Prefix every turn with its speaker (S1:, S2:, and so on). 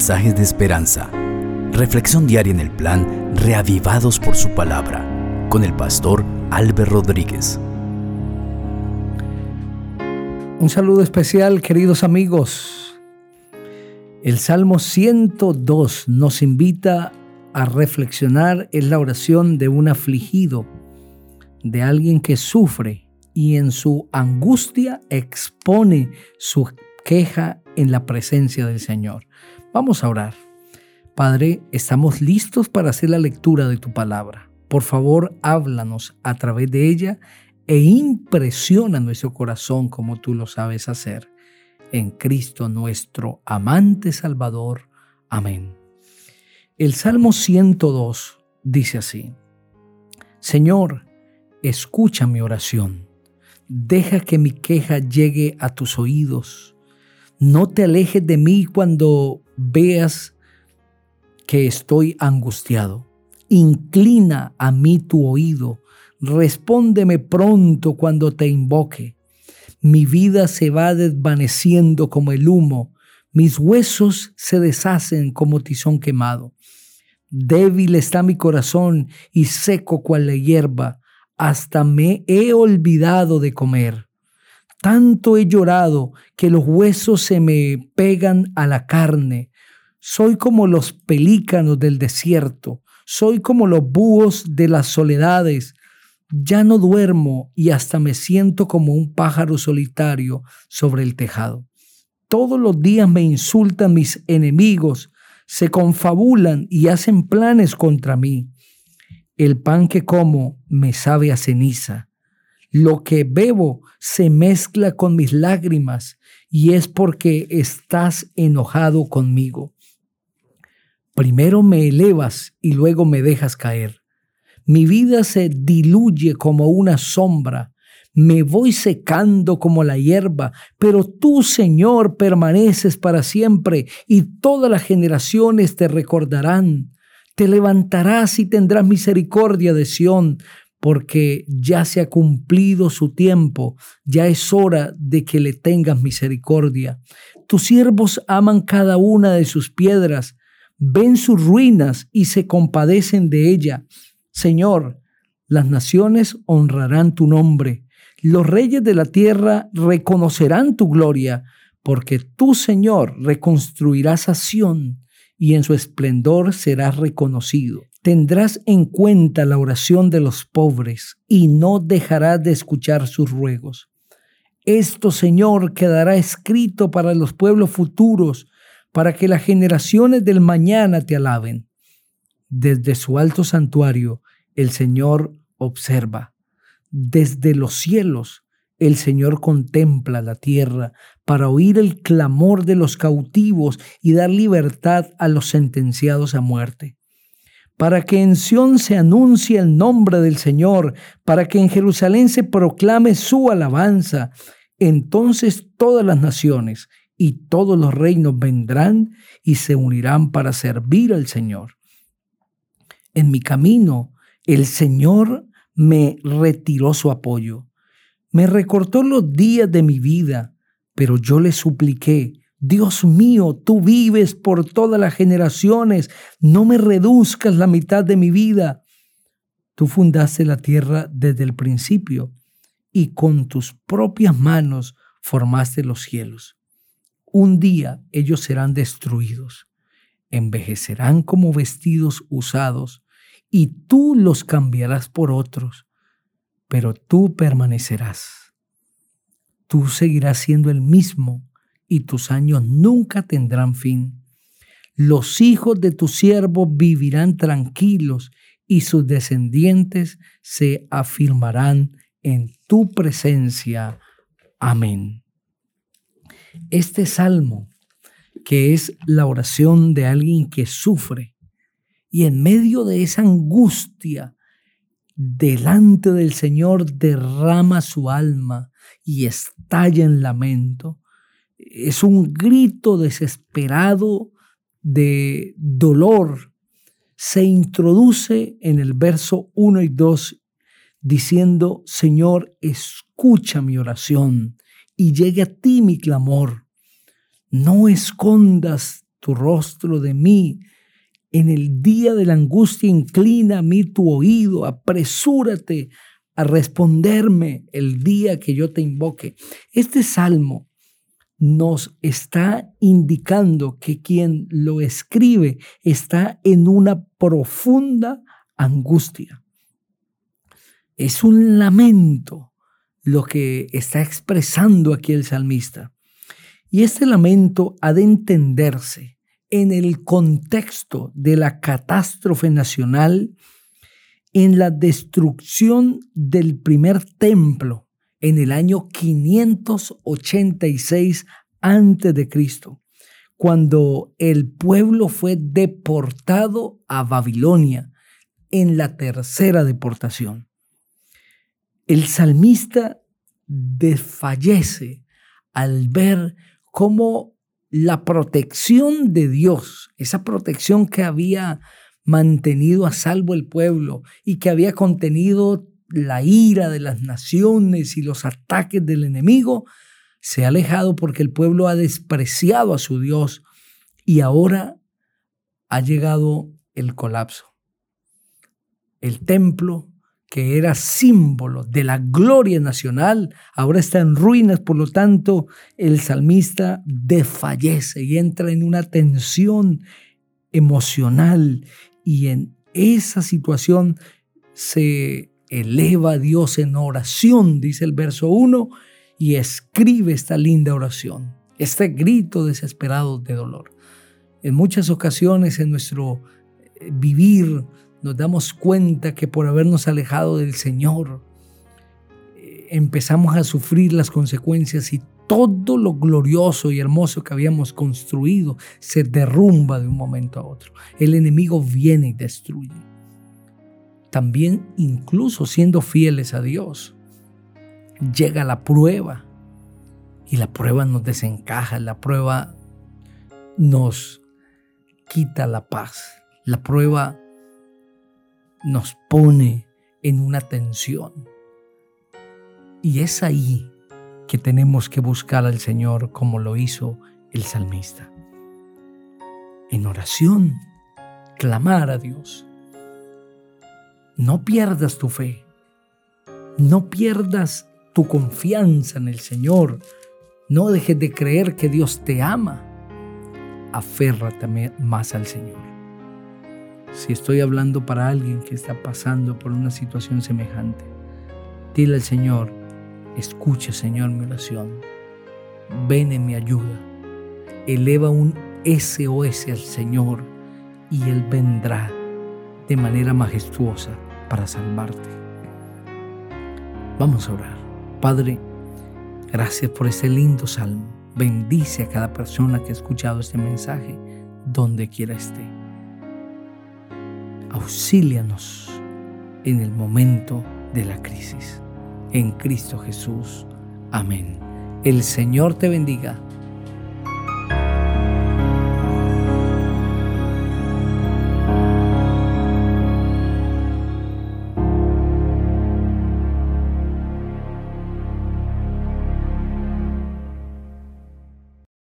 S1: mensajes de esperanza. Reflexión diaria en el plan Reavivados por su palabra con el pastor Álvaro Rodríguez.
S2: Un saludo especial, queridos amigos. El Salmo 102 nos invita a reflexionar en la oración de un afligido, de alguien que sufre y en su angustia expone su queja en la presencia del Señor. Vamos a orar. Padre, estamos listos para hacer la lectura de tu palabra. Por favor, háblanos a través de ella e impresiona nuestro corazón como tú lo sabes hacer. En Cristo nuestro amante Salvador. Amén. El Salmo 102 dice así, Señor, escucha mi oración, deja que mi queja llegue a tus oídos no te alejes de mí cuando veas que estoy angustiado. Inclina a mí tu oído. Respóndeme pronto cuando te invoque. Mi vida se va desvaneciendo como el humo. Mis huesos se deshacen como tizón quemado. Débil está mi corazón y seco cual la hierba. Hasta me he olvidado de comer. Tanto he llorado que los huesos se me pegan a la carne. Soy como los pelícanos del desierto. Soy como los búhos de las soledades. Ya no duermo y hasta me siento como un pájaro solitario sobre el tejado. Todos los días me insultan mis enemigos, se confabulan y hacen planes contra mí. El pan que como me sabe a ceniza lo que bebo se mezcla con mis lágrimas y es porque estás enojado conmigo. Primero me elevas y luego me dejas caer. Mi vida se diluye como una sombra. Me voy secando como la hierba, pero tú, Señor, permaneces para siempre y todas las generaciones te recordarán. Te levantarás y tendrás misericordia de Sión, porque ya se ha cumplido su tiempo, ya es hora de que le tengas misericordia. Tus siervos aman cada una de sus piedras, ven sus ruinas y se compadecen de ella. Señor, las naciones honrarán tu nombre, los reyes de la tierra reconocerán tu gloria, porque tú, Señor, reconstruirás a y en su esplendor serás reconocido. Tendrás en cuenta la oración de los pobres y no dejarás de escuchar sus ruegos. Esto, Señor, quedará escrito para los pueblos futuros, para que las generaciones del mañana te alaben. Desde su alto santuario, el Señor observa. Desde los cielos, el Señor contempla la tierra para oír el clamor de los cautivos y dar libertad a los sentenciados a muerte para que en Sión se anuncie el nombre del Señor, para que en Jerusalén se proclame su alabanza. Entonces todas las naciones y todos los reinos vendrán y se unirán para servir al Señor. En mi camino, el Señor me retiró su apoyo, me recortó los días de mi vida, pero yo le supliqué, Dios mío, tú vives por todas las generaciones, no me reduzcas la mitad de mi vida. Tú fundaste la tierra desde el principio y con tus propias manos formaste los cielos. Un día ellos serán destruidos, envejecerán como vestidos usados y tú los cambiarás por otros, pero tú permanecerás. Tú seguirás siendo el mismo y tus años nunca tendrán fin. Los hijos de tu siervo vivirán tranquilos y sus descendientes se afirmarán en tu presencia. Amén. Este salmo, que es la oración de alguien que sufre y en medio de esa angustia, delante del Señor derrama su alma y estalla en lamento, es un grito desesperado de dolor. Se introduce en el verso 1 y 2 diciendo, Señor, escucha mi oración y llegue a ti mi clamor. No escondas tu rostro de mí. En el día de la angustia inclina a mí tu oído, apresúrate a responderme el día que yo te invoque. Este salmo nos está indicando que quien lo escribe está en una profunda angustia. Es un lamento lo que está expresando aquí el salmista. Y este lamento ha de entenderse en el contexto de la catástrofe nacional, en la destrucción del primer templo en el año 586 a.C., cuando el pueblo fue deportado a Babilonia en la tercera deportación. El salmista desfallece al ver cómo la protección de Dios, esa protección que había mantenido a salvo el pueblo y que había contenido la ira de las naciones y los ataques del enemigo, se ha alejado porque el pueblo ha despreciado a su Dios y ahora ha llegado el colapso. El templo que era símbolo de la gloria nacional, ahora está en ruinas, por lo tanto el salmista desfallece y entra en una tensión emocional y en esa situación se eleva a Dios en oración, dice el verso 1, y escribe esta linda oración, este grito desesperado de dolor. En muchas ocasiones en nuestro eh, vivir nos damos cuenta que por habernos alejado del Señor, eh, empezamos a sufrir las consecuencias y todo lo glorioso y hermoso que habíamos construido se derrumba de un momento a otro. El enemigo viene y destruye. También incluso siendo fieles a Dios, llega la prueba y la prueba nos desencaja, la prueba nos quita la paz, la prueba nos pone en una tensión. Y es ahí que tenemos que buscar al Señor como lo hizo el salmista. En oración, clamar a Dios. No pierdas tu fe. No pierdas tu confianza en el Señor. No dejes de creer que Dios te ama. Aférrate más al Señor si estoy hablando para alguien que está pasando por una situación semejante, dile al Señor, escucha Señor mi oración, ven en mi ayuda, eleva un SOS al Señor y Él vendrá de manera majestuosa para salvarte. Vamos a orar. Padre, gracias por este lindo salmo. Bendice a cada persona que ha escuchado este mensaje, donde quiera esté auxílianos en el momento de la crisis. En Cristo Jesús. Amén. El Señor te bendiga